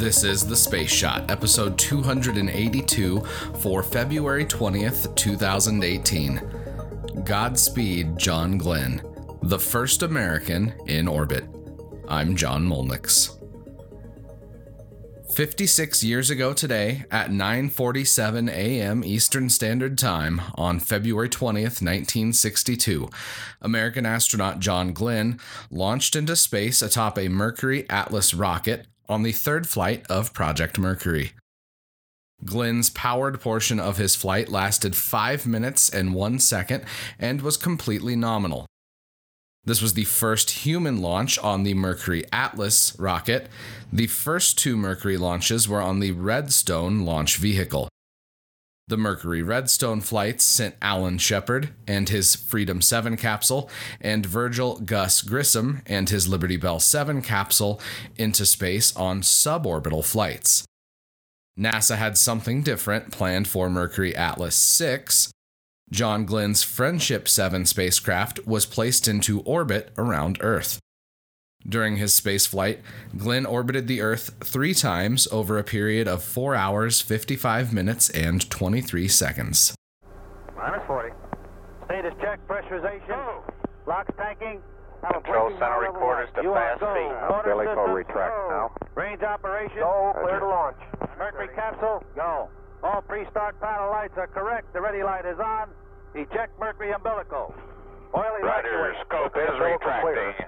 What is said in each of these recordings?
This is The Space Shot, episode 282 for February 20th, 2018. Godspeed, John Glenn, the first American in orbit. I'm John Mulnix. 56 years ago today at 9:47 a.m. Eastern Standard Time on February 20th, 1962, American astronaut John Glenn launched into space atop a Mercury Atlas rocket on the third flight of Project Mercury. Glenn's powered portion of his flight lasted 5 minutes and 1 second and was completely nominal. This was the first human launch on the Mercury Atlas rocket. The first two Mercury launches were on the Redstone launch vehicle. The Mercury Redstone flights sent Alan Shepard and his Freedom 7 capsule, and Virgil Gus Grissom and his Liberty Bell 7 capsule into space on suborbital flights. NASA had something different planned for Mercury Atlas 6, John Glenn's Friendship 7 spacecraft was placed into orbit around Earth. During his spaceflight, Glenn orbited the Earth three times over a period of 4 hours, 55 minutes, and 23 seconds. Minus 40. Status check, pressurization. Oh. Go. LOX tanking. Control center recorders to fast feed. Umbilical retract oh. now. Range operation. Go, clear to launch. Mercury capsule. Go. All pre-start panel lights are correct. The ready light is on. Eject Mercury umbilical. Oil Roger, scope is retracting.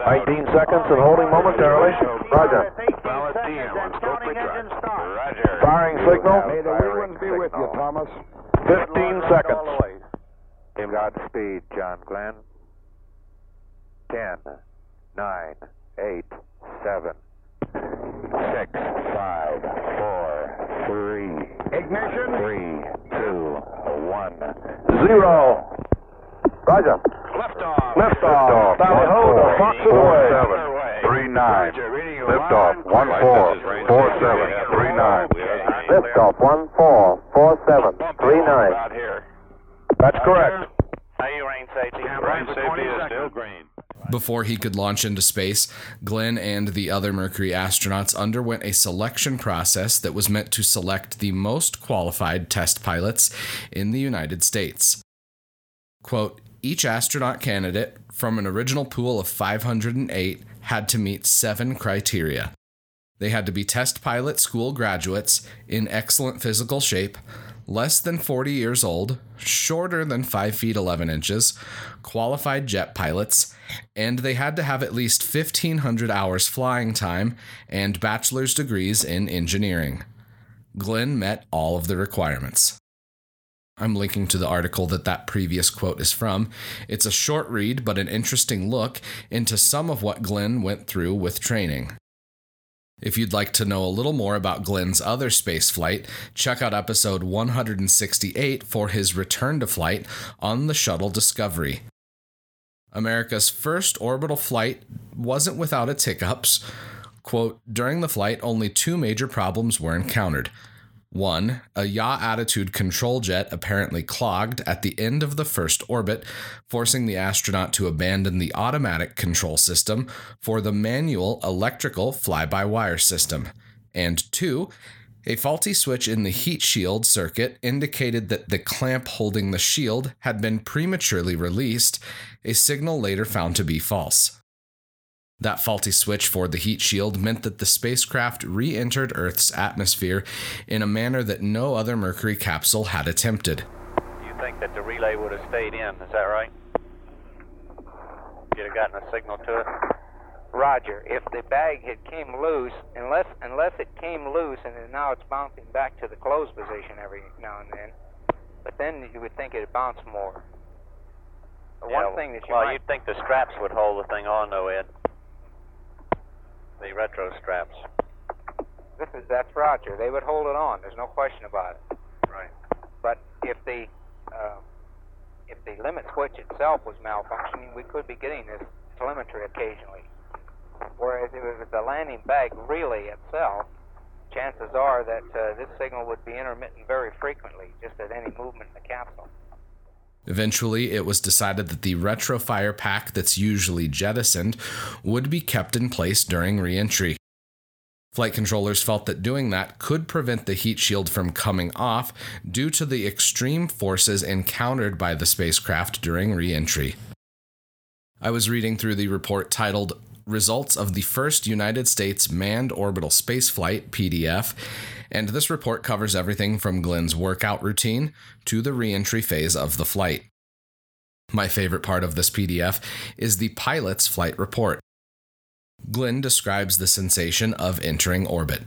18 seconds and holding momentarily. Roger. Firing signal. May the winds be with you, Thomas. 15 seconds. Godspeed, John Glenn. 10, 9, 8, 7, 6, 5, 4, 3, Ignition. 3, 2, 1, 0. Roger. Liftoff. Liftoff. Tally ho, the Fox is away. 3, 9. Roger, reading Liftoff. line. 1, 4, 4, 7, 3, 9. Liftoff. One four four seven three nine. Out here. That's correct. How you range safety? Range safety is still green. Before he could launch into space, Glenn and the other Mercury astronauts underwent a selection process that was meant to select the most qualified test pilots in the United States. Quote, each astronaut candidate from an original pool of 508 had to meet seven criteria. They had to be test pilot school graduates in excellent physical shape, less than 40 years old, shorter than 5 feet 11 inches, qualified jet pilots, and they had to have at least 1,500 hours flying time and bachelor's degrees in engineering. Glenn met all of the requirements. I'm linking to the article that that previous quote is from. It's a short read, but an interesting look into some of what Glenn went through with training. If you'd like to know a little more about Glenn's other space flight, check out episode 168 for his return to flight on the Shuttle Discovery. America's first orbital flight wasn't without its hiccups. Quote, during the flight, only two major problems were encountered. One, a yaw attitude control jet apparently clogged at the end of the first orbit, forcing the astronaut to abandon the automatic control system for the manual electrical fly by wire system. And two, a faulty switch in the heat shield circuit indicated that the clamp holding the shield had been prematurely released, a signal later found to be false. That faulty switch for the heat shield meant that the spacecraft re entered Earth's atmosphere in a manner that no other Mercury capsule had attempted. You think that the relay would have stayed in, is that right? You'd have gotten a signal to it? Roger. If the bag had came loose, unless unless it came loose and now it's bouncing back to the closed position every now and then, but then you would think it'd bounce more. The Yeah, one thing that you well, might, you'd think the straps would hold the thing on, though, Ed. The retro straps. this is that's Roger. They would hold it on. There's no question about it. Right. But if the uh, if the limit switch itself was malfunctioning, we could be getting this telemetry occasionally. Whereas if it was the landing bag relay itself, chances are that uh, this signal would be intermittent very frequently, just at any movement in the capsule. Eventually, it was decided that the retrofire pack that's usually jettisoned would be kept in place during reentry. Flight controllers felt that doing that could prevent the heat shield from coming off due to the extreme forces encountered by the spacecraft during reentry. I was reading through the report titled Results of the First United States Manned Orbital Spaceflight PDF, and this report covers everything from Glenn's workout routine to the reentry phase of the flight. My favorite part of this PDF is the pilot's flight report. Glenn describes the sensation of entering orbit.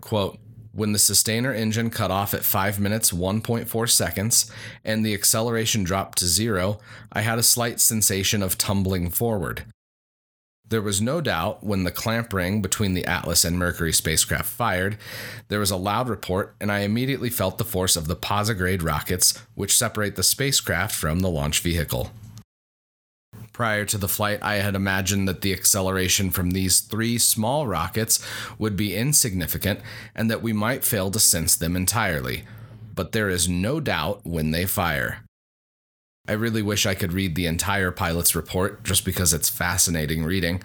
Quote, when the sustainer engine cut off at 5 minutes 1.4 seconds and the acceleration dropped to zero, I had a slight sensation of tumbling forward. There was no doubt when the clamp ring between the Atlas and Mercury spacecraft fired, there was a loud report, and I immediately felt the force of the posigrade rockets, which separate the spacecraft from the launch vehicle. Prior to the flight, I had imagined that the acceleration from these three small rockets would be insignificant and that we might fail to sense them entirely. But there is no doubt when they fire. I really wish I could read the entire pilot's report just because it's fascinating reading.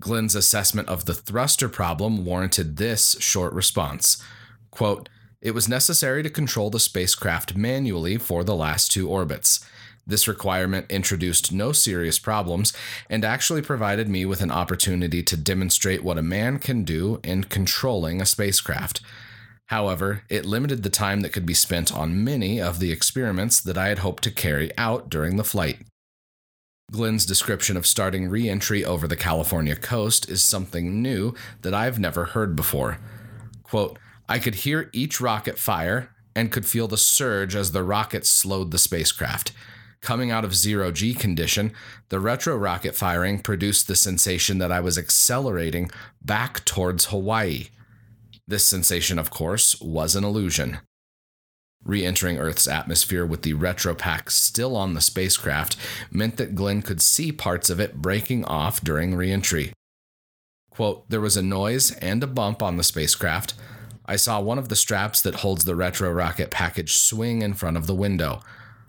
Glenn's assessment of the thruster problem warranted this short response Quote, It was necessary to control the spacecraft manually for the last two orbits. This requirement introduced no serious problems and actually provided me with an opportunity to demonstrate what a man can do in controlling a spacecraft. However, it limited the time that could be spent on many of the experiments that I had hoped to carry out during the flight. Glenn's description of starting re entry over the California coast is something new that I've never heard before. Quote, I could hear each rocket fire and could feel the surge as the rockets slowed the spacecraft. Coming out of zero G condition, the retro rocket firing produced the sensation that I was accelerating back towards Hawaii. This sensation, of course, was an illusion. Re entering Earth's atmosphere with the retro pack still on the spacecraft meant that Glenn could see parts of it breaking off during re entry. Quote, there was a noise and a bump on the spacecraft. I saw one of the straps that holds the retro rocket package swing in front of the window.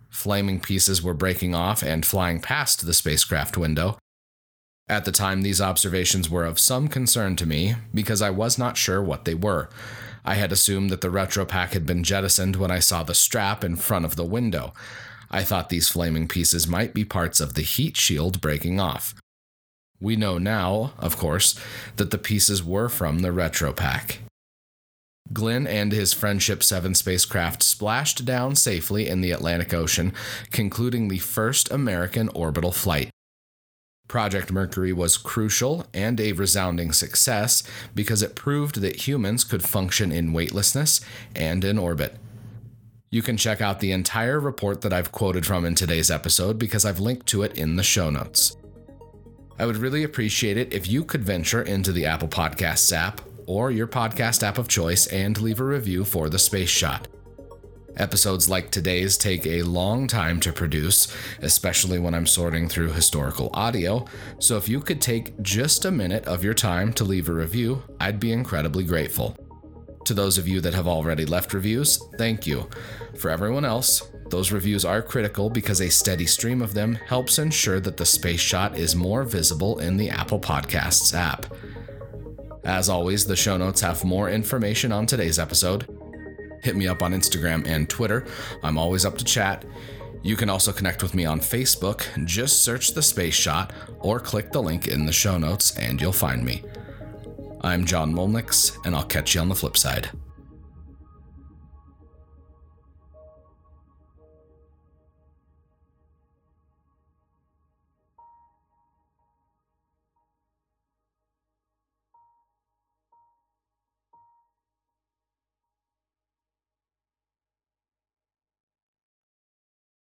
Flaming pieces were breaking off and flying past the spacecraft window. At the time, these observations were of some concern to me because I was not sure what they were. I had assumed that the retro pack had been jettisoned when I saw the strap in front of the window. I thought these flaming pieces might be parts of the heat shield breaking off. We know now, of course, that the pieces were from the retro pack. Glenn and his Friendship 7 spacecraft splashed down safely in the Atlantic Ocean, concluding the first American orbital flight. Project Mercury was crucial and a resounding success because it proved that humans could function in weightlessness and in orbit. You can check out the entire report that I've quoted from in today's episode because I've linked to it in the show notes. I would really appreciate it if you could venture into the Apple Podcasts app or your podcast app of choice and leave a review for the Space Shot. Episodes like today's take a long time to produce, especially when I'm sorting through historical audio, so if you could take just a minute of your time to leave a review, I'd be incredibly grateful. To those of you that have already left reviews, thank you. For everyone else, those reviews are critical because a steady stream of them helps ensure that the Space Shot is more visible in the Apple Podcasts app. As always, the show notes have more information on today's episode. Hit me up on Instagram and Twitter. I'm always up to chat. You can also connect with me on Facebook. Just search the Space Shot or click the link in the show notes and you'll find me. I'm John Mulnix, and I'll catch you on the flip side.